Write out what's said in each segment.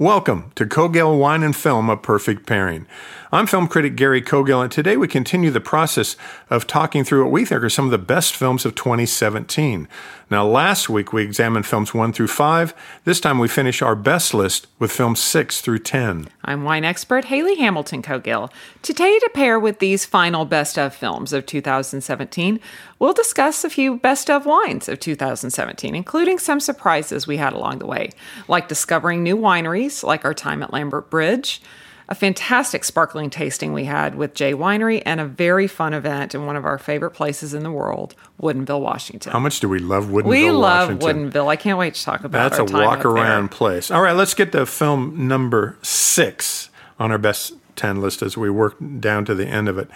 Welcome to Cogill Wine and Film, a perfect pairing. I'm film critic Gary Cogill, and today we continue the process of talking through what we think are some of the best films of 2017. Now, last week we examined films 1 through 5. This time we finish our best list with films 6 through 10. I'm wine expert Haley Hamilton Cogill. Today, to pair with these final best of films of 2017, we'll discuss a few best of wines of 2017, including some surprises we had along the way, like discovering new wineries, like our time at Lambert Bridge a fantastic sparkling tasting we had with J Winery and a very fun event in one of our favorite places in the world, Woodinville, Washington. How much do we love Woodinville? We love Washington? Woodinville. I can't wait to talk about That's a walk around place. All right, let's get to film number six on our best 10 list as we work down to the end of it.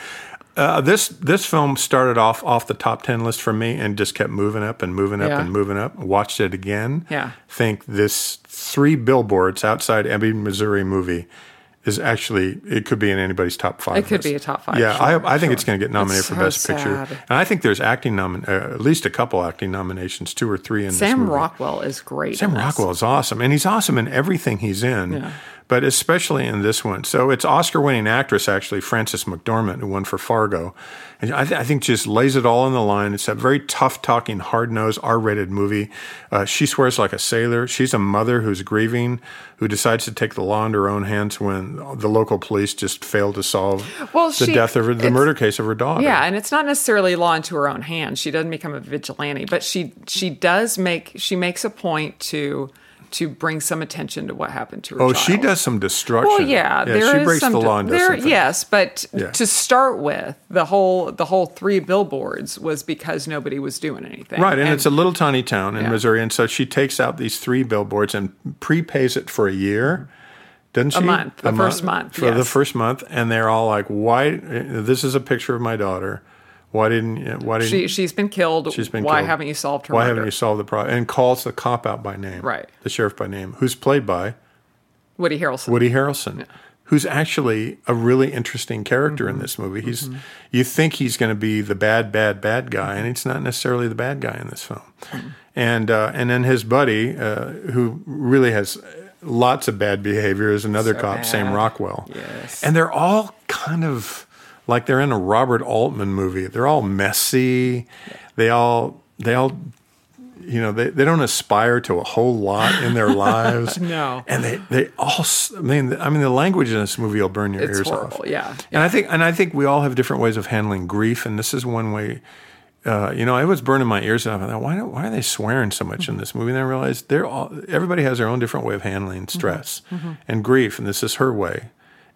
Uh, this this film started off off the top ten list for me and just kept moving up and moving up Yeah. and moving up. Watched it again. Yeah. Think this three billboards outside Ebbing, Missouri movie is actually it could be in anybody's top five. It could list. be a top five, Yeah, sure, I, I think it's going to get nominated It's for so best picture, and I think there's acting nomin uh, at least a couple acting nominations, two or three in this Sam. Rockwell is great. Sam. Rockwell is awesome, and he's awesome in everything he's in, Yeah. But especially in this one. So it's Oscar-winning actress actually, Frances McDormand, who won for Fargo, and I, th- I think just lays it all on the line. It's a very tough-talking, hard-nosed, R-rated movie. Uh, she swears like a sailor. She's a mother who's grieving, who decides to take the law into her own hands when the local police just fail to solve Well, the she- death of her, the murder case of her daughter. Yeah, and it's not necessarily law into her own hands. She doesn't become a vigilante, but she she does make she makes a point to to bring some attention to what happened to her. Oh, child. she does some destruction. Well, yeah, there she is breaks some the law and there. Yes, but Yeah. to start with, the whole the whole three billboards was because nobody was doing anything. Right, and, it's a little tiny town in Yeah. Missouri, and so she takes out these three billboards and prepays it for a year, doesn't she? A month, the first month, for the first month, and they're all like, "Why? This is a picture of my daughter. Why didn't? you- Why didn't? she she's been killed. she's been Why killed. haven't you solved her? Problem? Why murder? haven't you solved the problem?" And calls the cop out by name, Right. The sheriff by name, who's played by Woody Harrelson. Woody Harrelson, who's actually a really interesting character Mm-hmm. in this movie. He's you think he's going to be the bad, bad, bad guy, and he's not necessarily the bad guy in this film. Mm-hmm. And uh, and then his buddy, uh, who really has lots of bad behavior, is another So cop, Sam. Rockwell. Yes. and they're all kind of like they're in a Robert Altman movie. They're all messy. They all they all you know they, they don't aspire to a whole lot in their lives No. and they they all i mean i mean the language in this movie will burn your It's ears horrible, off yeah, and i think and i think we all have different ways of handling grief and this is one way uh, you know, it was burning my ears off. I thought, why, why are they swearing so much in this mm-hmm. movie? And I realized they're all, everybody has their own different way of handling mm-hmm. stress mm-hmm. and grief, and this is her way,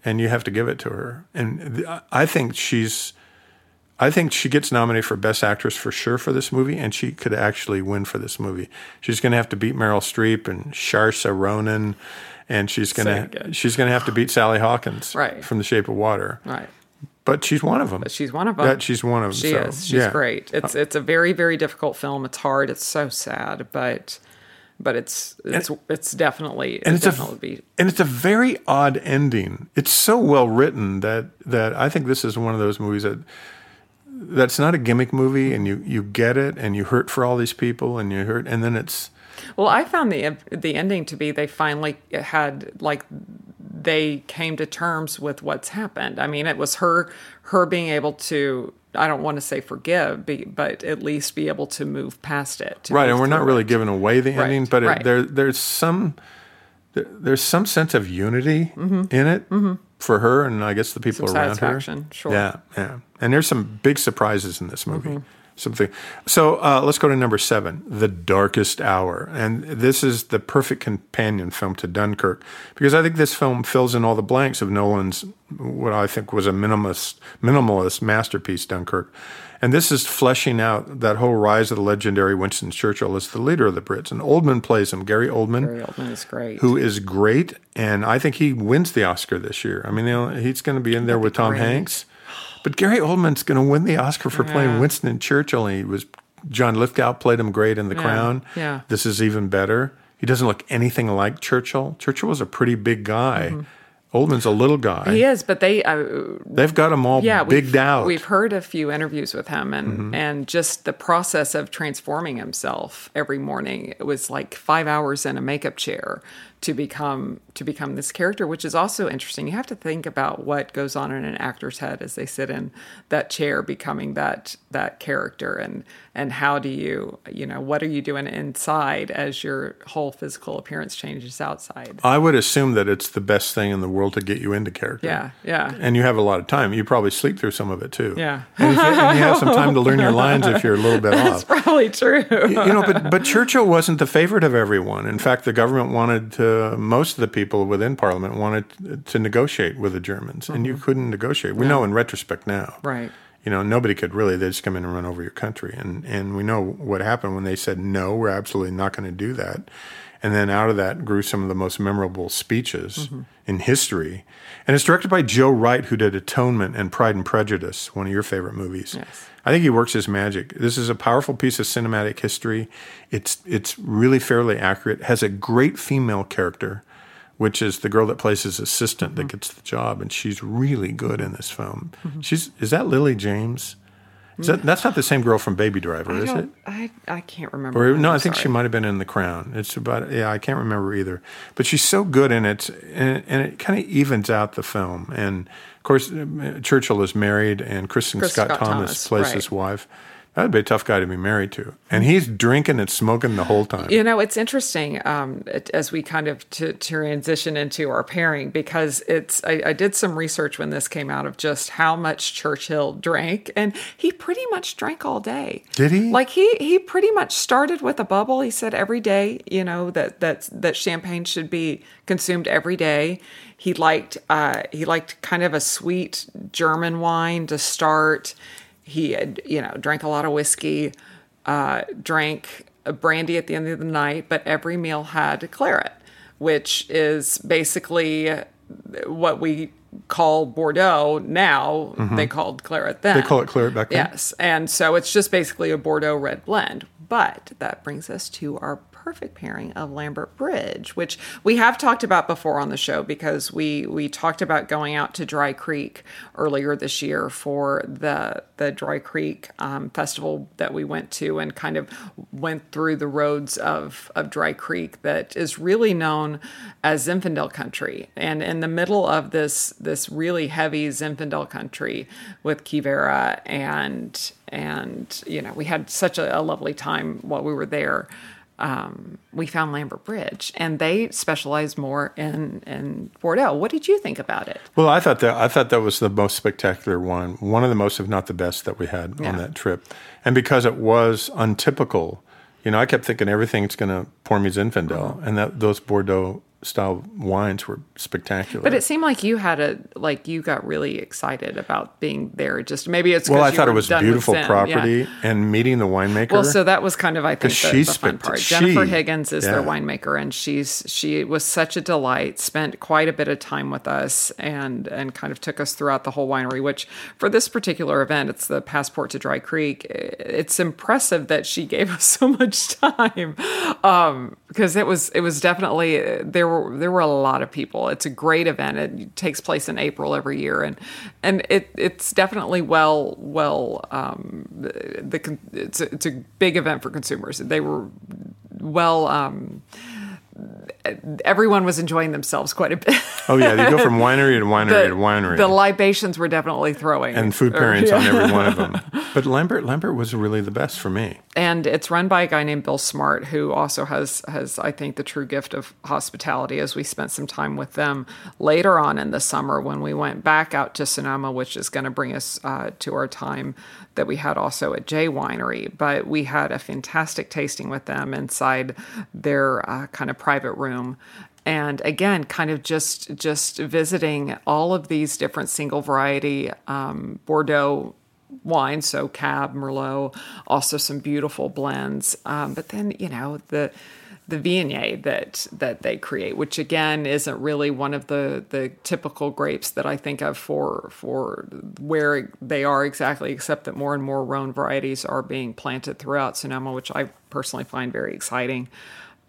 and you have to give it to her. And I think she's, I think she gets nominated for Best Actress for sure for this movie, and she could actually win for this movie. She's going to have to beat Meryl Streep and Saoirse Ronan, and she's going to she's going to have to beat Sally Hawkins Right. from The Shape of Water. right. But she's one of them. But she's one of them. That she's one of them. She so, is. She's yeah. great. It's uh, it's a very very difficult film. It's hard. It's so sad, but but it's it's it's definitely and it's definitely a and it's a very odd ending. It's so well written that that I think this is one of those movies that that's not a gimmick movie, and you you get it, and you hurt for all these people, and you hurt, and then it's Well, I found the the ending to be they finally had like they came to terms with what's happened. I mean, it was her her being able to I don't want to say forgive, be, but at least be able to move past it. right, and we're not through really it. giving away the Right, ending, but it, right. there there's some there, there's some sense of unity in it for her and I guess the people Mm-hmm. Some around her. sure. Mm-hmm. Yeah, yeah. And there's some big surprises in this movie. Something. So uh, let's go to number seven, The Darkest Hour, and this is the perfect companion film to Dunkirk because I think this film fills in all the blanks of Nolan's what I think was a minimalist minimalist masterpiece, Dunkirk. And this is fleshing out that whole rise of the legendary Winston Churchill as the leader of the Brits. And Oldman plays him, Gary Oldman Gary Oldman is great. who is great, and I think he wins the Oscar this year. I mean, you know, he's going to be in there with Tom. Hanks, but Gary Oldman's going to win the Oscar for playing Yeah. Winston Churchill. And he was John Lithgow played him great in The Crown. yeah. this is even better. He doesn't look anything like Churchill. Churchill was a pretty big guy. Oldman's a little guy. Mm-hmm. he is, but they uh, They've got him all yeah, bigged out. We've heard a few interviews with him, and Mm-hmm. and just the process of transforming himself every morning. It was like five hours in a makeup chair to become to become this character, which is also interesting. You have to think about what goes on in an actor's head as they sit in that chair, becoming that that character, and and how do you you know what are you doing inside as your whole physical appearance changes outside. I would assume that it's the best thing in the world to get you into character. Yeah, yeah. And you have a lot of time. You probably sleep through some of it too. Yeah. And, if, and you have some time to learn your lines if you're a little bit off. That's probably true. you know, but but Churchill wasn't the favorite of everyone. In fact, the government wanted to, most of the people within Parliament wanted to negotiate with the Germans, and you couldn't negotiate. We know in retrospect now, Mm-hmm. Right. You know, nobody could really. They just come in and run over your country, and and we know what happened when they said no, we're absolutely not going to do that. And then out of that grew some of the most memorable speeches Mm-hmm. in history. And it's directed by Joe Wright, who did Atonement and Pride and Prejudice, one of your favorite movies. Yes. I think he works his magic. This is a powerful piece of cinematic history. It's it's really fairly accurate. Has a great female character, which is the girl that plays his assistant that mm-hmm. gets the job, and she's really good in this film. Mm-hmm. She's is that Lily James? Is that that's not the same girl from Baby Driver, I is it? I, I can't remember. Or no, I think she might have been in The Crown. It's about yeah, I can't remember either. But she's so good in it, and, and it kind of evens out the film. And course, uh, Churchill is married, and Kristen Chris Scott, Scott Thomas, Thomas, plays right. his wife. That'd be a tough guy to be married to, and he's drinking and smoking the whole time. You know, it's interesting um, it- as we kind of to, to transition into our pairing because it's. I, I did some research when this came out of just how much Churchill drank, and he pretty much drank all day. Did he? Like he he pretty much started with a bubble. He said every day, you know that that that champagne should be consumed every day. He liked uh, he liked kind of a sweet German wine to start. He had, you know drank a lot of whiskey, uh, drank a brandy at the end of the night, but every meal had claret, which is basically what we call Bordeaux now. They called claret then. Mm-hmm. They call it claret back then? Yes, and so it's just basically a Bordeaux red blend. But that brings us to our perfect pairing of Lambert Bridge, which we have talked about before on the show because we we talked about going out to Dry Creek earlier this year for the the Dry Creek um, festival that we went to and kind of went through the roads of of Dry Creek that is really known as Zinfandel country. And in the middle of this this really heavy Zinfandel country with Quivira and and you know we had such a, a lovely time while we were there. Um, we found Lambert Bridge, and they specialize more in in Bordeaux. What did you think about it? Well, I thought that I thought that was the most spectacular one, one of the most, if not the best, that we had Yeah. on that trip. And because it was untypical, you know, I kept thinking everything's going to pour me Zinfandel, and that those Bordeaux style wines were spectacular. But it seemed like you had a like you got really excited about being there. Just maybe it's well, I thought it was beautiful Zen, yeah. property and meeting the winemaker. Well, so that was kind of I think the, she's the fun part. she- Jennifer Higgins is their winemaker, and she's she was such a delight. Spent quite a bit of time with us, and and kind of took us throughout the whole winery. Which for this particular event, it's the Passport to Dry Creek. It's impressive that she gave us so much time, um, because it was it was definitely there were there were a lot of people. It's a great event. It takes place in April every year, and and it it's definitely well well um, the, it's a, it's a big event for consumers. They were well um, everyone was enjoying themselves quite a bit. Oh yeah, they go from winery to winery the, to winery. The libations were definitely throwing and food pairings yeah. on every one of them. But Lambert Lambert was really the best for me. And it's run by a guy named Bill Smart, who also has has I think the true gift of hospitality. As we spent some time with them later on in the summer when we went back out to Sonoma, which is going to bring us uh, to our time that we had also at J Winery. But we had a fantastic tasting with them inside their uh, kind of private room and again kind of just just visiting all of these different single variety um, bordeaux wines so cab merlot also some beautiful blends. Um, but then you know the the Viognier that that they create, which again isn't really one of the the typical grapes that I think of for for where they are exactly, except that more and more Rhone varieties are being planted throughout Sonoma, which I personally find very exciting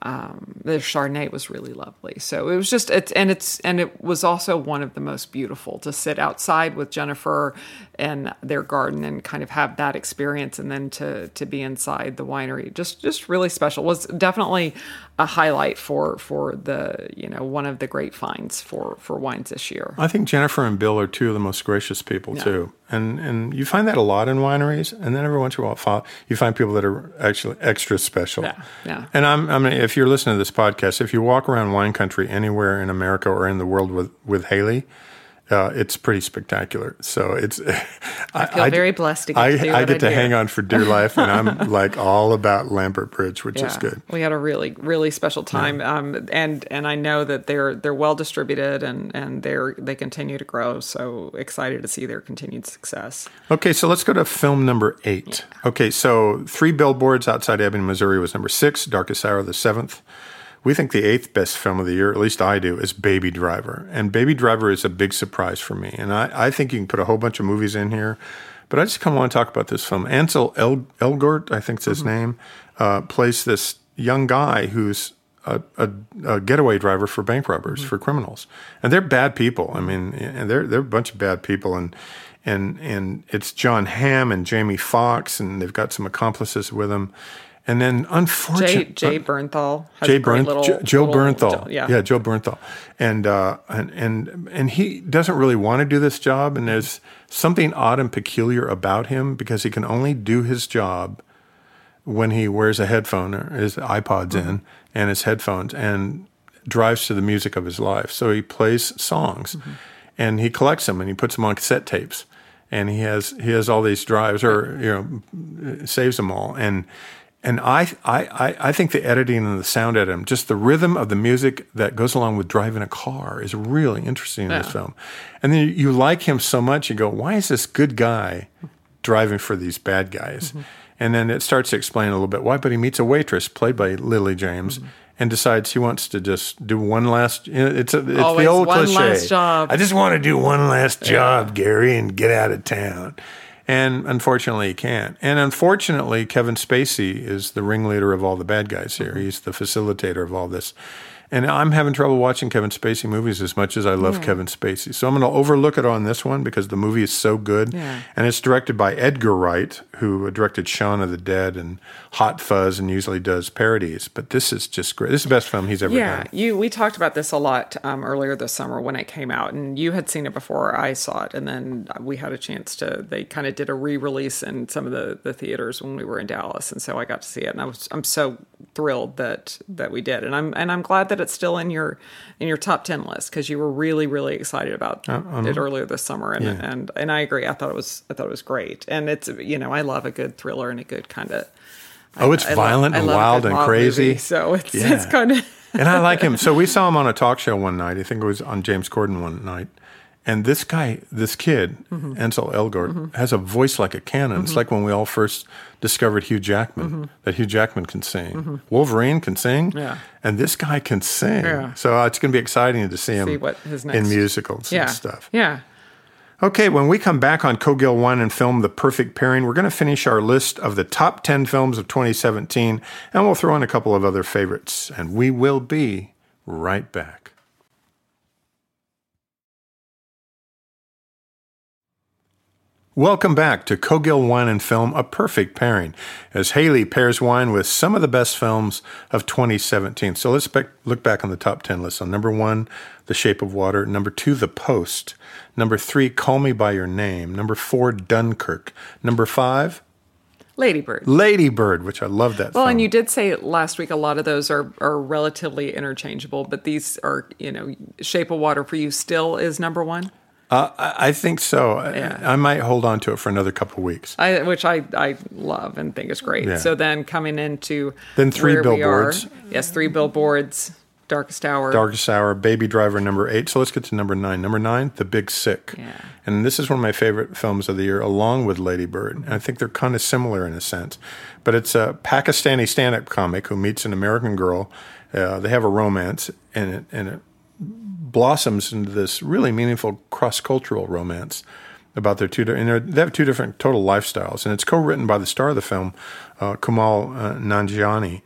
um, the Chardonnay was really lovely. So it was just it's and it's and it was also one of the most beautiful to sit outside with Jennifer and their garden and kind of have that experience, and then to to be inside the winery. Just just really special. Was definitely a highlight for for the you know one of the great finds for for wines this year. I think Jennifer and Bill are two of the most gracious people yeah. too, and and you find that a lot in wineries, and then every once in a while you find people that are actually extra special. Yeah, yeah. And I'm I mean, if you're listening to this podcast, if you walk around wine country anywhere in America or in the world with with Haley uh, it's pretty spectacular. So it's. I feel I, very blessed to get I, to I get to hang on for dear life, and I'm like all about Lambert Bridge, which yeah, is good. We had a really really special time, yeah. um, and and I know that they're they're well distributed and and they're they continue to grow. So excited to see their continued success. Okay, so let's go to film number eight. Yeah. Okay, so three billboards outside Ebbing, Missouri was number six. Darkest Hour the seventh. We think the eighth best film of the year, at least I do, is Baby Driver. And Baby Driver is a big surprise for me. And I, I think you can put a whole bunch of movies in here. But I just kind of want to talk about this film. Ansel El- Elgort, I think it's his mm-hmm. name, uh, plays this young guy who's a, a, a, getaway driver for bank robbers, mm-hmm. for criminals, and they're bad people. I mean, and they're they're a bunch of bad people, and and and it's Jon Hamm and Jamie Foxx, and they've got some accomplices with them, and then, unfortunately, Jay, Jay Bernthal, Jay Bernthal, jo- Joe little, Bernthal, yeah, yeah, Joe Bernthal, and uh, and and and he doesn't really want to do this job, and there's something odd and peculiar about him because he can only do his job when he wears a headphone or his iPods mm-hmm. in and his headphones and drives to the music of his life. So he plays songs, mm-hmm. and he collects them and he puts them on cassette tapes, and he has he has all these drives or you know saves them all and and I, I, I think the editing and the sound editing, just the rhythm of the music that goes along with driving a car is really interesting in yeah. this film. And then you, like him so much, you go, why is this good guy driving for these bad guys? Mm-hmm. And then it starts to explain a little bit why. But he meets a waitress played by Lily James. Mm-hmm. And decides he wants to just do one last. It's a, it's Always the old one cliche. Last job. I just want to do one last job. Gary, and get out of town. And unfortunately, he can't. And unfortunately, Kevin Spacey is the ringleader of all the bad guys here. Mm-hmm. He's the facilitator of all this. And I'm having trouble watching Kevin Spacey movies as much as I love yeah. Kevin Spacey. So I'm going to overlook it on this one because the movie is so good. Yeah. And it's directed by Edgar Wright, who directed Shaun of the Dead and Hot Fuzz and usually does parodies. But this is just great. This is the best film he's ever yeah, done. Yeah, you. We talked about this a lot um, earlier this summer when it came out, and you had seen it before I saw it, and then we had a chance to. They kind of did a re-release in some of the, the theaters when we were in Dallas, and so I got to see it, and I was I'm so thrilled that that we did, and I'm and I'm glad that it's still in your in your top ten list because you were really really excited about uh, um, it earlier this summer, and, yeah. and and I agree. I thought it was I thought it was great, and it's you know I love a good thriller and a good kind of. Oh, it's I, violent I and wild and crazy. Movie, so it's yeah. it's kind of. and I like him. So we saw him on a talk show one night. I think it was on James Corden one night, and this guy, this kid, mm-hmm. Ansel Elgort, mm-hmm. has a voice like a cannon. Mm-hmm. It's like when we all first discovered Hugh Jackman, mm-hmm. that Hugh Jackman can sing. Mm-hmm. Wolverine can sing, yeah. and this guy can sing. Yeah. So uh, it's going to be exciting to see him see what his next... in musicals yeah. and stuff. Yeah. Okay, when we come back on Cogill Wine and Film The Perfect Pairing, we're going to finish our list of the top 10 films of 2017, and we'll throw in a couple of other favorites. And we will be right back. Welcome back to Cogill Wine and Film, a perfect pairing, as Haley pairs wine with some of the best films of 2017. So let's be- look back on the top 10 list. On number one, The Shape of Water. Number two, The Post. Number three, Call Me By Your Name. Number four, Dunkirk. Number five, Ladybird. Lady Bird, which I love that Well, film. and you did say last week a lot of those are, are relatively interchangeable, but these are, you know, Shape of Water for you still is number one, Uh, I I think so. I- Yeah. I, might hold on to it for another couple weeks. I, which I, I love and think is great. Yeah. So then coming into Then Three we are- Billboards. yes, three billboards, Darkest Hour. Darkest Hour, Baby Driver, number eight. So let's get to number nine. Number nine, The Big Sick. Yeah. And this is one of my favorite films of the year, along with Lady Bird. And I think they're kind of similar in a sense. But it's a Pakistani stand up comic who meets an American girl. Uh, they have a romance, and it, and it blossoms into this really meaningful cross cultural romance about their two and they're- have two different total lifestyles and it's co-written by the star of the film uh, Kumail uh, Nanjiani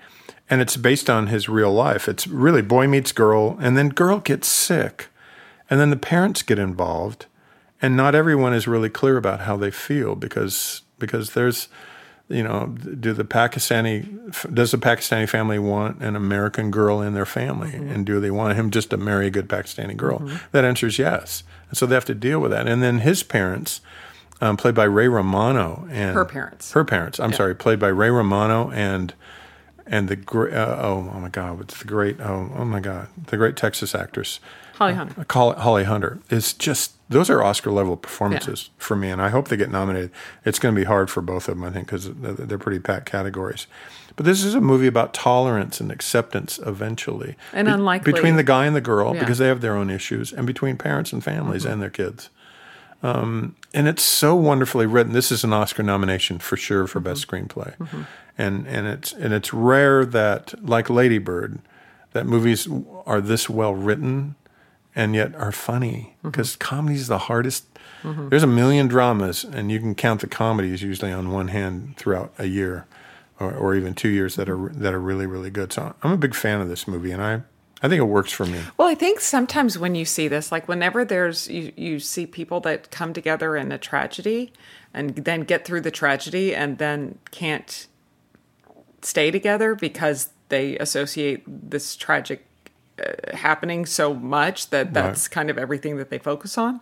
and it's based on his real life. It's really boy meets girl and then girl gets sick and then the parents get involved and not everyone is really clear about how they feel because because there's you know do the pakistani does the pakistani family want an american girl in their family? And do they want him just to marry a good pakistani girl? That answer is yes. And so they have to deal with that. And then his parents um, played by ray romano and Her parents. her parents. I'm sorry played by ray romano and and the great uh, oh, oh my god what's the great oh oh my god the great texas actress Holly Hunter. Uh, Call Holly Hunter is just those are Oscar level performances for me, and I hope they get nominated. It's going to be hard for both of them, I think, because they're pretty packed categories. But this is a movie about tolerance and acceptance eventually, And unlikely- between the guy and the girl Yeah. because they have their own issues, and between parents and families mm-hmm. and their kids. Um, and it's so wonderfully written. This is an Oscar nomination for sure for best mm-hmm. screenplay, mm-hmm. and and it's and it's rare that like Lady Bird, that movies are this well written and yet are funny mm-hmm. because comedy is the hardest. Mm-hmm. There's a million dramas, and you can count the comedies usually on one hand throughout a year, or, or even two years that are mm-hmm. that are really really good. So I'm a big fan of this movie, and I I think it works for me. Well, I think sometimes when you see this, like whenever there's you, you see people that come together in a tragedy and then get through the tragedy and then can't stay together because they associate this tragic happening so much that that's kind of everything that they focus on.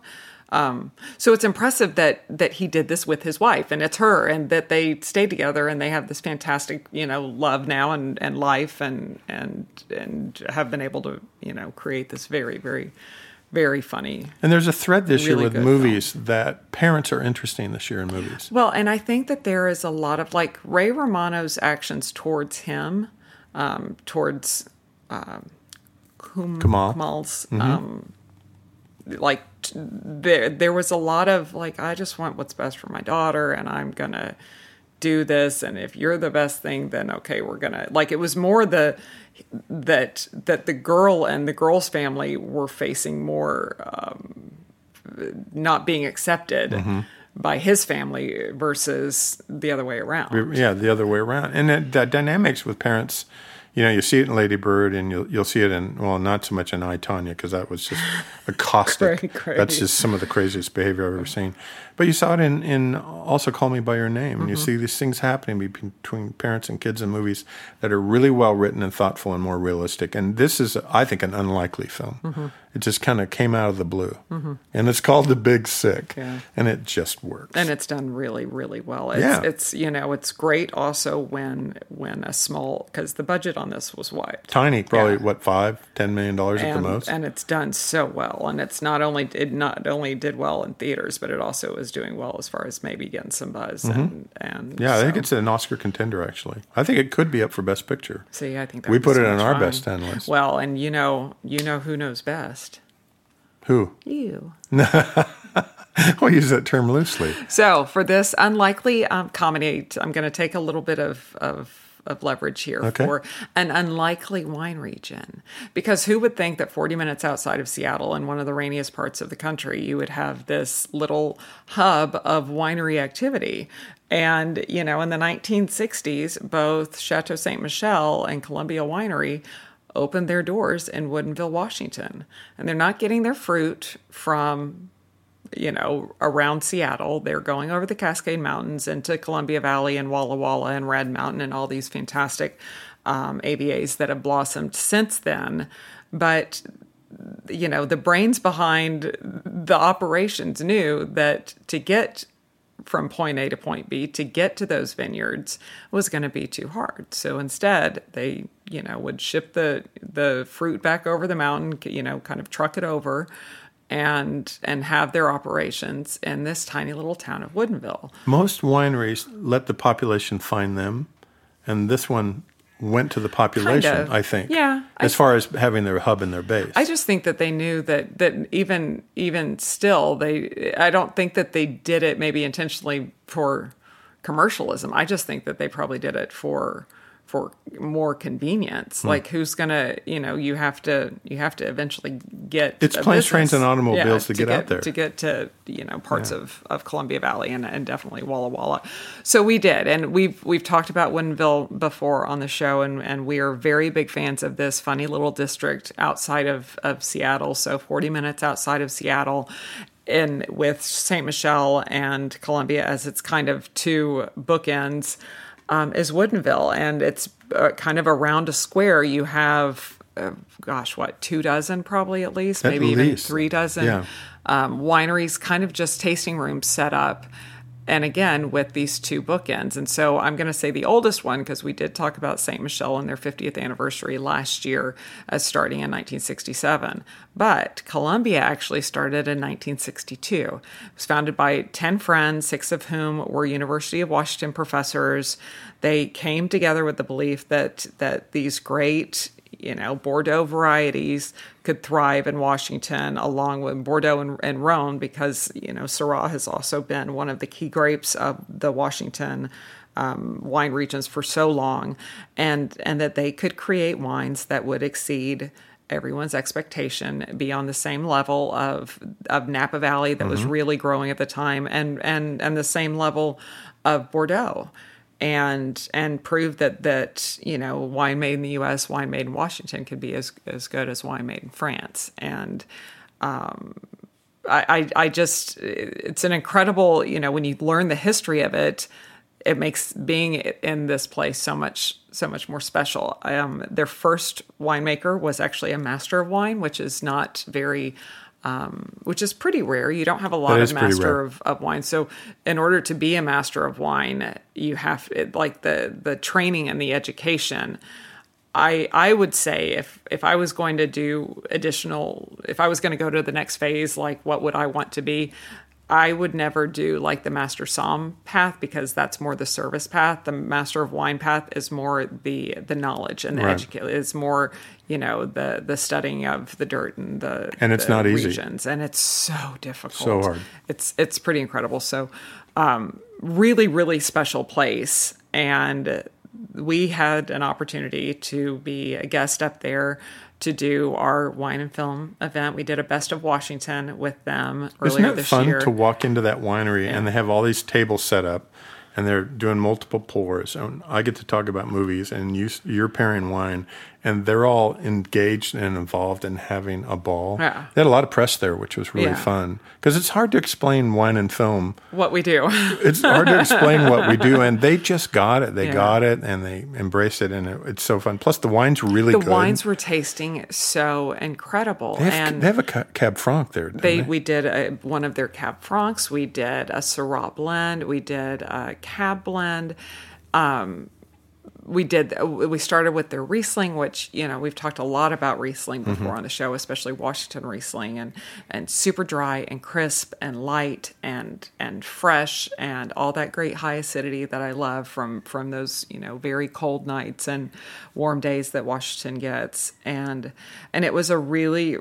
Um, so it's impressive that that he did this with his wife and it's her and that they stay together and they have this fantastic you know love now and, and life and and and have been able to you know create this very very very funny And there's a thread this Really year with movies that parents are interesting this year in movies. Well, and I think that there is a lot of like Ray Romano's actions towards him, um, towards um, Kum- Kamal. Kamal's, um, like there there was a lot of like I just want what's best for my daughter, and I'm gonna do this, and if you're the best thing, then okay, we're gonna like it was more the that that the girl and the girl's family were facing more um, not being accepted Mm-hmm. by his family versus the other way around. Yeah, the other way around. And that, that dynamics with parents, you know, you see it in Lady Bird, and you'll you'll see it in well, not so much in I Tanya because that was just a caustic. That's just some of the craziest behavior I've ever seen. But you saw it in in also Call Me by Your Name, and you mm-hmm. see these things happening between parents and kids in movies that are really well written and thoughtful and more realistic. And this is, I think, an unlikely film. Mm-hmm. It just kind of came out of the blue, mm-hmm. and it's called The Big Sick, Yeah. and it just works. and it's done really really well it's, Yeah. it's you know it's great also when when a small because the budget on this was what Tiny, probably Yeah. what five, ten million dollars at the most. and it's done so well and it's not only it not only did well in theaters but it also is doing well as far as maybe getting some buzz and and Mm-hmm. yeah, I think it's an Oscar contender. Actually, I think it could be up for Best Picture. see i think that we put so it on much our fun. best 10 list. well and you know you know who knows best Who? you we'll use that term loosely. So for this unlikely um, comedy, I'm going to take a little bit of of, of leverage here Okay. for an unlikely wine region, because who would think that 40 minutes outside of Seattle, in one of the rainiest parts of the country, you would have this little hub of winery activity. And you know, in the 1960s, both Chateau Ste. Michelle and Columbia Winery opened their doors in Woodinville, Washington, and they're not getting their fruit from you know, around Seattle. They're going over the Cascade Mountains into Columbia Valley and Walla Walla and Red Mountain and all these fantastic um, AVAs that have blossomed since then. But you know, the brains behind the operations knew that to get from point A to point B to get to those vineyards was going to be too hard. So instead, they, you know, would ship the the fruit back over the mountain, you know, kind of truck it over and and have their operations in this tiny little town of Woodinville. Most wineries let the population find them, and this one went to the population. Kind of. I think. Yeah, As I- far as having their hub and their base. I just think that they knew that that even even still they I don't think that they did it maybe intentionally for commercialism. I just think that they probably did it for for more convenience. Hmm. Like who's gonna you know you have to you have to eventually get It's planes, trains, and automobiles to get out there. to get to you know parts of, of Columbia Valley and, and definitely Walla Walla. So we did, and we've we've talked about Woodinville before on the show, and and we are very big fans of this funny little district outside of of Seattle. So forty minutes outside of Seattle. And with Ste. Michelle and Columbia as its kind of two bookends, um, is Woodinville, and it's uh, kind of around a square. You have, uh, gosh, what two dozen probably at least, At maybe even three dozen Yeah. um, wineries, kind of just tasting rooms set up. And again, with these two bookends. And so I'm going to say the oldest one, because we did talk about Ste. Michelle and their 50th anniversary last year, as starting in 1967. But Columbia actually started in 1962. It was founded by 10 friends, six of whom were University of Washington professors. They came together with the belief that, that these great you know, Bordeaux varieties could thrive in Washington along with Bordeaux and, and Rhone because, you know, Syrah has also been one of the key grapes of the Washington um, wine regions for so long and, and that they could create wines that would exceed everyone's expectation be on the same level of of Napa Valley that was really growing at the time and and and the same level of Bordeaux and and prove that that you know wine made in the U.S., wine made in Washington could be as as good as wine made in France. And um, I, I I just it's an incredible you know when you learn the history of it, it makes being in this place so much so much more special. Um, their first winemaker was actually a master of wine, which is not very. Um, which is pretty rare. You don't have a lot of master of, of wine. So, in order to be a master of wine, you have it, like the the training and the education. I I would say if if I was going to do additional, if I was going to go to the next phase, like what would I want to be? I would never do like the master som path because that's more the service path. The master of wine path is more the the knowledge and the Right. education. It's more you know the the studying of the dirt and the And it's the not easy. regions, and it's so difficult, So hard. It's it's pretty incredible. So, um, really, really special place, and we had an opportunity to be a guest up there to do our wine and film event. We did a best of Washington with them earlier Isn't it this fun year. to walk into that winery and they have all these tables set up and they're doing multiple pours and I get to talk about movies and you, you're pairing wine and they're all engaged and involved in having a ball. Yeah. They had a lot of press there, which was really Yeah. fun because it's hard to explain wine and film. what we do. It's hard to explain what we do and they just got it. They Yeah. got it and they embraced it and it, it's so fun. Plus the wine's really the good. wines were tasting so incredible, they have, and they have a Cab Franc there. They they we did a, one of their cab francs. We did a Syrah blend. We did a cab blend. Um, we did. We started with their Riesling, which you know we've talked a lot about Riesling before Mm-hmm. on the show, especially Washington Riesling, and and super dry and crisp and light and and fresh and all that great high acidity that I love from from those you know very cold nights and warm days that Washington gets, and and it was a really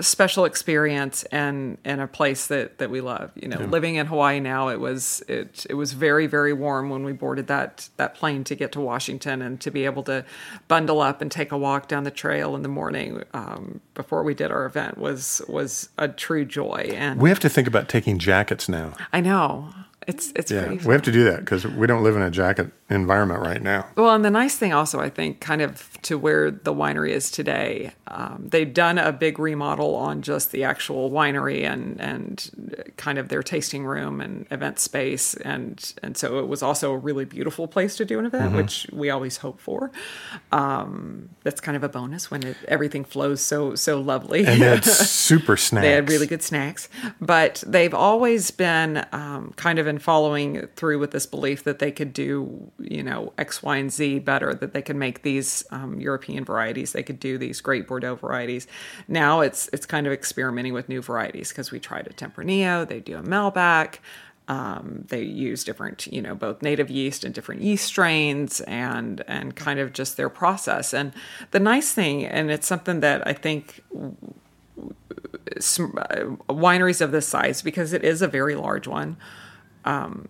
special experience and and a place that that we love you know living in hawaii now it was it it was very very warm when we boarded that that plane to get to washington and to be able to bundle up and take a walk down the trail in the morning um, before we did our event was was a true joy and We have to think about taking jackets now. i know it's it's Yeah, we have to do that because we don't live in a jacket environment right now. Well, and the nice thing also, I think, kind of to where the winery is today, um, they've done a big remodel on just the actual winery and and kind of their tasting room and event space and and so it was also a really beautiful place to do an event, which we always hope for. Um, that's kind of a bonus when it, everything flows so so lovely. And they had super snacks. They had really good snacks, but they've always been um, kind of in following through with this belief that they could do, you know, X, Y, and Z better. That they could make these um, European varieties. They could do these great Varieties. Now it's it's kind of experimenting with new varieties because we tried a Tempranillo. They do a Malbec. Um, they use different, you know, both native yeast and different yeast strains, and and kind of just their process. And the nice thing, and it's something that I think wineries of this size, because it is a very large one, um,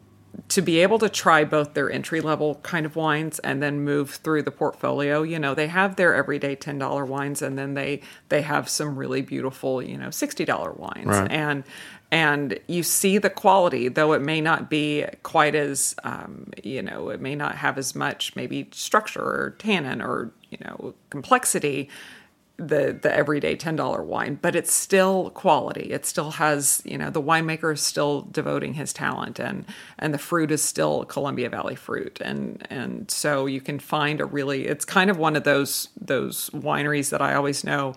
to be able to try both their entry level kind of wines and then move through the portfolio. You know, they have their everyday ten dollar wines, and then they they have some really beautiful, you know, sixty dollar wines, Right. and and you see the quality, though it may not be quite as, um, you know, it may not have as much maybe structure or tannin or you know complexity the the everyday ten dollar wine, but it's still quality. It still has you know the winemaker is still devoting his talent, and and the fruit is still Columbia Valley fruit, and and so you can find a really it's kind of one of those those wineries that I always know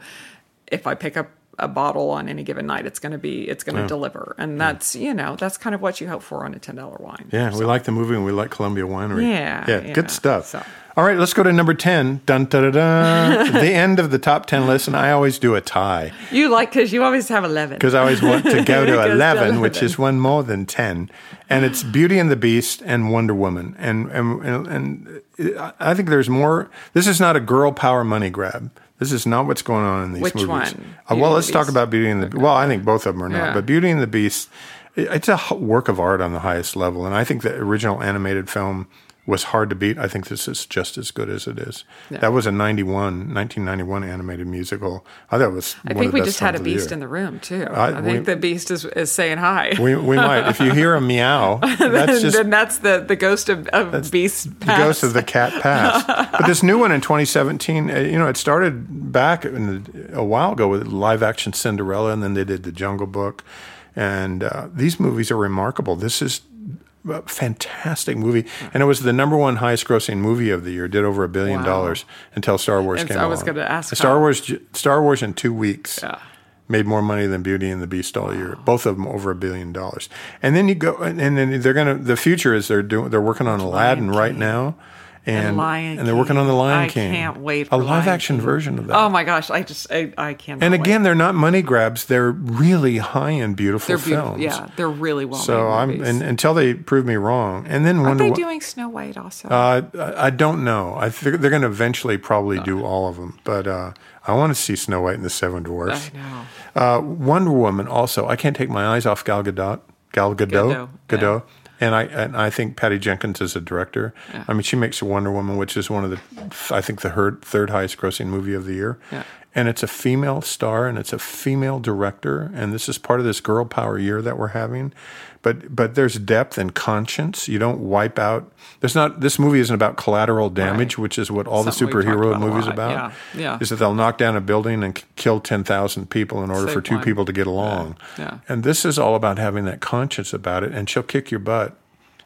if I pick up a bottle on any given night, it's going to be it's going to deliver, and that's you know that's kind of what you hope for on a ten dollar wine. Yeah, we like the movie and we like Columbia Winery. Yeah, yeah, yeah. good stuff. So- All right, let's go to number ten. Dun da da da. the end of the top ten list, and I always do a tie You like because you always have eleven. because I always want to go to eleven, which is one more than ten, and it's Beauty and the Beast and Wonder Woman, and and and, and I think there's more. This is not a girl power money grab. This is not what's going on in these Which movies. one? Uh, well, let's talk about Beauty and the. Beast. Well, I think both of them are not, Yeah. but Beauty and the Beast, it's a work of art on the highest level, and I think the original animated film was hard to beat. I think this is just as good as it is. That was a 91, 1991 animated musical. I thought it was. I one think of the we just had a beast in the room too. I- I, think we- the beast is, is saying hi. We, we might. If you hear a meow, that's just then that's the, the ghost of, of beast. Pass. The ghost of the cat past. but this new one in 2017, uh, you know, it started back in the, a while ago with live action Cinderella, and then they did the Jungle Book. And uh, these movies are remarkable. This is fantastic movie, and it was the number one highest grossing movie of the year. Did over a billion Wow. dollars until Star Wars And came I was gonna ask Star Wars. Star Wars in two weeks Yeah. made more money than Beauty and the Beast all year. Both of them over a billion dollars. And then you go, and then they're gonna. The future is they're doing. They're working on Aladdin right now, and Lion and they're working on the Lion I King. I can't wait A live Lion action King. version of that. Oh my gosh! I just I, I can't. and again, they're not money grabs. They're really high end, beautiful they're films. Yeah, they're really well. So made I'm and, until they prove me wrong, and then Wonder they doing Snow White also? uh, I I don't know. I think they're going to eventually probably do all of them, but uh, I want to see Snow White and the Seven Dwarfs. I know. Uh, Wonder Woman also. I can't take my eyes off Gal Gadot. Gal Gadot. Gadot, Gadot. And I and I think Patty Jenkins is a director. I mean, she makes Wonder Woman, which is one of the, I think the third highest grossing movie of the year. Yeah. And it's a female star and it's a female director, and this is part of this girl power year that we're having. But but there's depth and conscience. You don't wipe out. There's not. This movie isn't about collateral damage, Right. which is what all Something the superhero movies lot. about. Yeah, yeah. Is that they'll knock down a building and kill ten thousand people in order Save for two one. people to get along. yeah. And this is all about having that conscience about it, and she'll kick your butt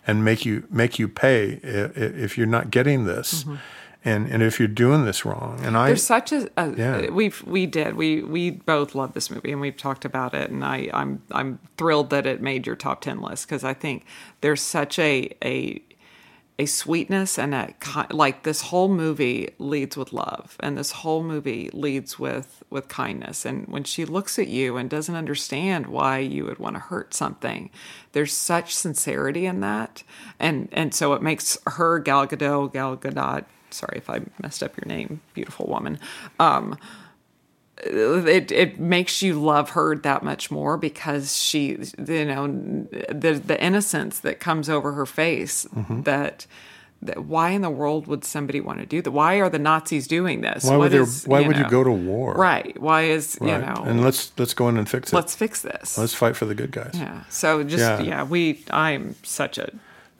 and make you make you pay if, if you're not getting this, mm-hmm. And and if you're doing this wrong. And I. There's such a, a Yeah. we've we did we we both love this movie and we've talked about it and I I'm I'm thrilled that it made your top ten list because I think there's such a a a sweetness and a like this whole movie leads with love and this whole movie leads with with kindness and when she looks at you and doesn't understand why you would want to hurt something there's such sincerity in that and and so it makes her Gal Gadot Gal Gadot sorry if I messed up your name beautiful woman um it it makes you love her that much more because she you know the the innocence that comes over her face Mm-hmm. that that why in the world would somebody want to do that why are the nazis doing this why would What there, is, why would know, you go to war? right why is you know and let's let's go in and fix it. let's fix this let's fight for the good guys. yeah so just Yeah. yeah. we i'm such a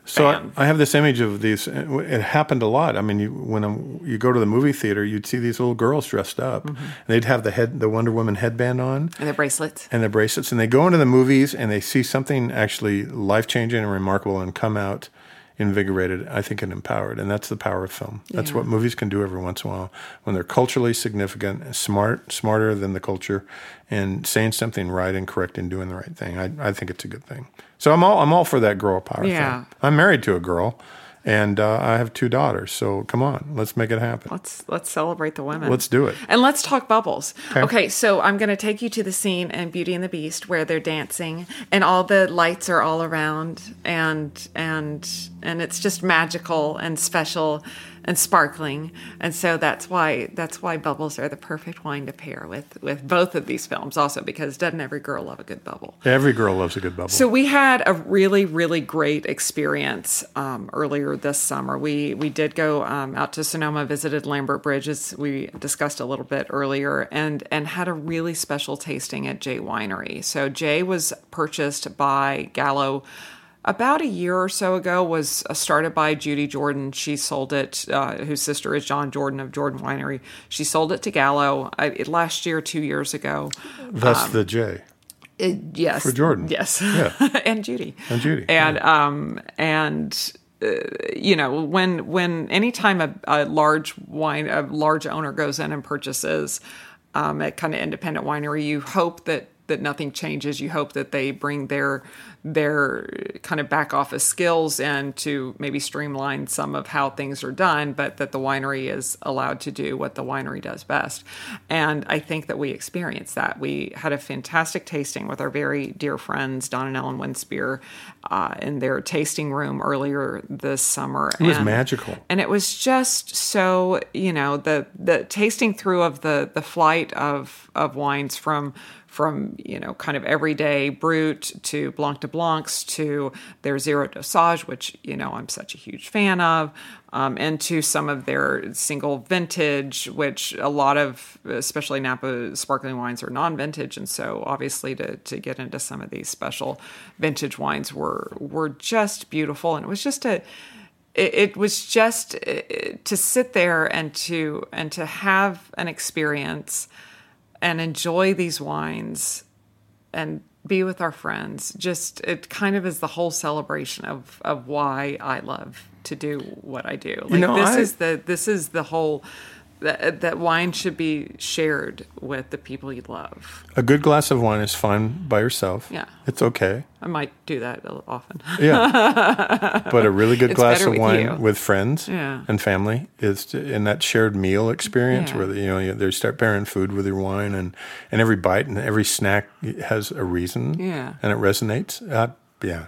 So I. I have this image of these. It happened a lot. I mean, you, when you go to the movie theater, you'd see these little girls dressed up. Mm-hmm. And they'd have the head, the Wonder Woman headband on, and the bracelets. and the bracelets, and they go into the movies and they see something actually life changing and remarkable, and come out invigorated, I think, and empowered. And that's the power of film. That's what movies can do every once in a while when they're culturally significant, smart, smarter than the culture, and saying something right and correct and doing the right thing. I, I think it's a good thing. So I'm all I'm all for that girl power Yeah. thing. I'm married to a girl, and uh, I have two daughters. So come on, let's make it happen. Let's let's celebrate the women. Let's do it. And let's talk bubbles. Okay. Okay, so I'm going to take you to the scene in Beauty and the Beast where they're dancing and all the lights are all around and and and it's just magical and special and sparkling. And so that's why that's why bubbles are the perfect wine to pair with with both of these films also because doesn't every girl love a good bubble? Every girl loves a good bubble. So we had a really, really great experience um, earlier this summer. We we did go um, out to Sonoma, visited Lambert Bridge, as we discussed a little bit earlier, and and had a really special tasting at J Winery. So J was purchased by Gallo. About a year or so ago, was uh, started by Judy Jordan. She sold it. Uh, whose sister is John Jordan of Jordan Winery. She sold it to Gallo uh, last year, two years ago. That's the J. Uh, yes, For Jordan. Yes, Yeah. and Judy, And Judy, and um, and uh, you know when when anytime a, a large wine a large owner goes in and purchases um, a kind of independent winery, you hope that that nothing changes. You hope that they bring their their kind of back office skills and to maybe streamline some of how things are done, but that the winery is allowed to do what the winery does best. And I think that we experienced that. We had a fantastic tasting with our very dear friends Don and Ellen Winspear uh, in their tasting room earlier this summer. It was And- magical. and it was just so you know the the tasting through of the the flight of of wines from from you know kind of everyday brut to blanc de blancs to their zero dosage which you know i'm such a huge fan of um, and to some of their single vintage which a lot of especially napa sparkling wines are non-vintage. And so obviously to to get into some of these special vintage wines were were just beautiful. And it was just a it, it was just uh, to sit there and to and to have an experience and enjoy these wines and be with our friends. Just it kind of is the whole celebration of of why i love to do what i do. Like know, this I- is the this is the whole that, that wine should be shared with the people you love A good glass of wine is fine by yourself. Yeah. It's okay. i might do that often Yeah. but a really good It's glass of with wine you. with friends Yeah. and family is in that shared meal experience Yeah. where you know you, they start pairing food with your wine and and every bite and every snack has a reason. Yeah. And it resonates. Uh, yeah.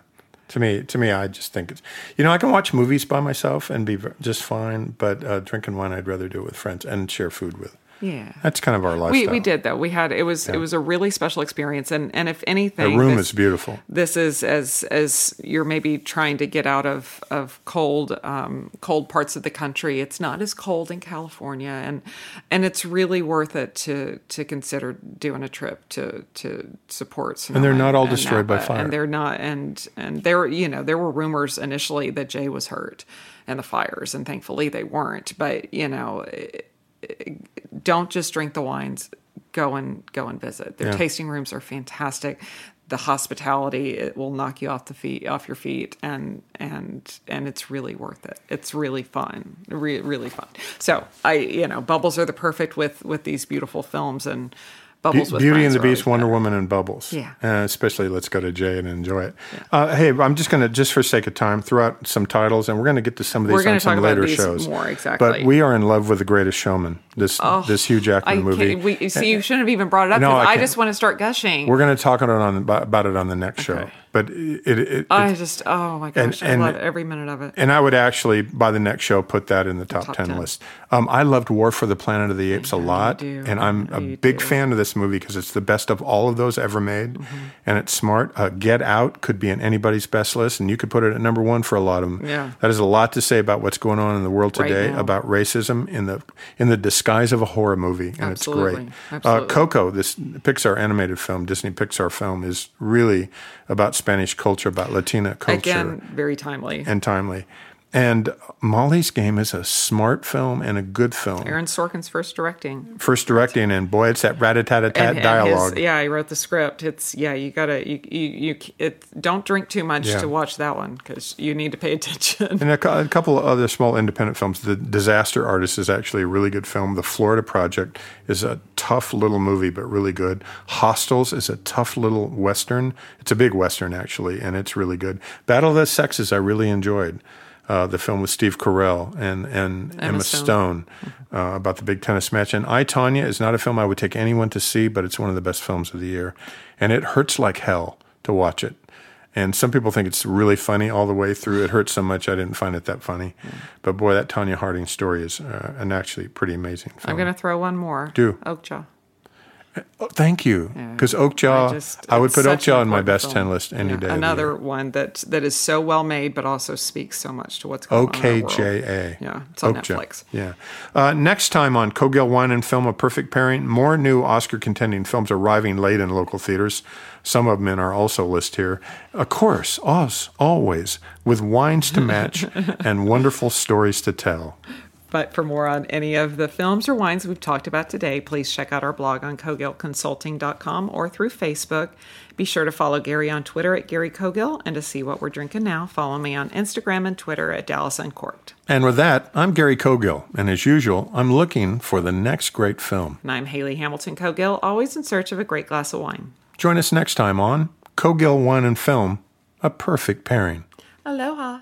To me, to me, I just think it's. You know, I can watch movies by myself and be just fine, but uh, drinking wine, I'd rather do it with friends and share food with. Yeah That's kind of our lifestyle. we, we did though we had it was it was a really special experience and and if anything, The room this- is beautiful. this is as as you're maybe trying to get out of of cold um, cold parts of the country. It's not as cold in California, and and it's really worth it to to consider doing a trip to to support. Sonoma And they're not all destroyed by fire. And they're not, and and there you know there were rumors initially that J was hurt in the fires, and thankfully they weren't. But you know. Don't just drink the wines go and go and visit. Their Yeah. tasting rooms are fantastic. The hospitality it will knock you off the feet off your feet and and and it's really worth it. It's really fun Re- really fun. So i you know bubbles are the perfect with with these beautiful films and bubbles Be- Beauty and the Beast, Wonder better. Woman, and Bubbles. Yeah. Uh, especially, let's go to J and enjoy it. Uh, hey, I'm just going to, just for sake of time, throw out some titles, and we're going to get to some of these on some about later shows. more, exactly. But we are in love with The Greatest Showman, this this Hugh Jackman movie. we, see, you shouldn't have even brought it up No, I I, just want to start gushing. We're going to talk on it on about it on the next show. But it, it, it I just, oh my gosh, and- I love every minute of it. and I would actually, by the next show, put that in the top, top 10, 10. list. Um, I loved War for the Planet of the Apes a lot. do. And I'm a big do. fan of this movie because it's the best of all of those ever made. Mm-hmm. And it's smart. Uh, Get Out could be in anybody's best list, and you could put it at number one for a lot of them. Yeah. That is a lot to say about what's going on in the world today now. about racism in the in the disguise of a horror movie. And Absolutely. it's great. Absolutely. Uh, Coco, this Pixar animated film, Disney Pixar film, is really about Spanish culture, about Latina culture. Again, very timely. And timely. And Molly's Game is a smart film and a good film. Aaron Sorkin's first directing. First directing, and boy, it's that rat-a-tat-a-tat dialogue. His, yeah, he wrote the script. It's yeah, you gotta you you, you it, don't drink too much Yeah. to watch that one because you need to pay attention. And a, a couple of other small independent films. The Disaster Artist is actually a really good film. The Florida Project is a tough little movie, but really good. Hostiles is a tough little western. It's a big western actually, and it's really good. Battle of the Sexes I really enjoyed. Uh, the film with Steve Carell and and Emma, Stone. Stone, uh, about the big tennis match. And I Tonya is not a film I would take anyone to see, but it's one of the best films of the year, and it hurts like hell to watch it. And some people think it's really funny all the way through. It hurts so much I didn't find it that funny. But boy, that Tonya Harding story is uh, an actually pretty amazing film. I'm gonna throw one more. Do. Okja. Oh, thank you, because Okja. I, just- would put Okja on my best film. ten list any Yeah, day. Another one that that is so well made, but also speaks so much to what's going on. in our world. OKJA. Yeah, it's on Okja. Netflix. Yeah. Uh, next time on Cogill Wine and Film, A Perfect Pairing, more new Oscar contending films arriving late in local theaters. Some of them in our also list here. Of course, us, always, with wines to match and wonderful stories to tell. But for more on any of the films or wines we've talked about today, please check out our blog on cogillconsulting.com or through Facebook. Be sure to follow Gary on Twitter at Gary Cogill, and to see what we're drinking now, follow me on Instagram and Twitter at Dallas Uncorked. And with that, I'm Gary Cogill, and as usual, I'm looking for the next great film. And I'm Haley Hamilton Cogill, always in search of a great glass of wine. Join us next time on Cogill Wine and Film, A Perfect Pairing. Aloha.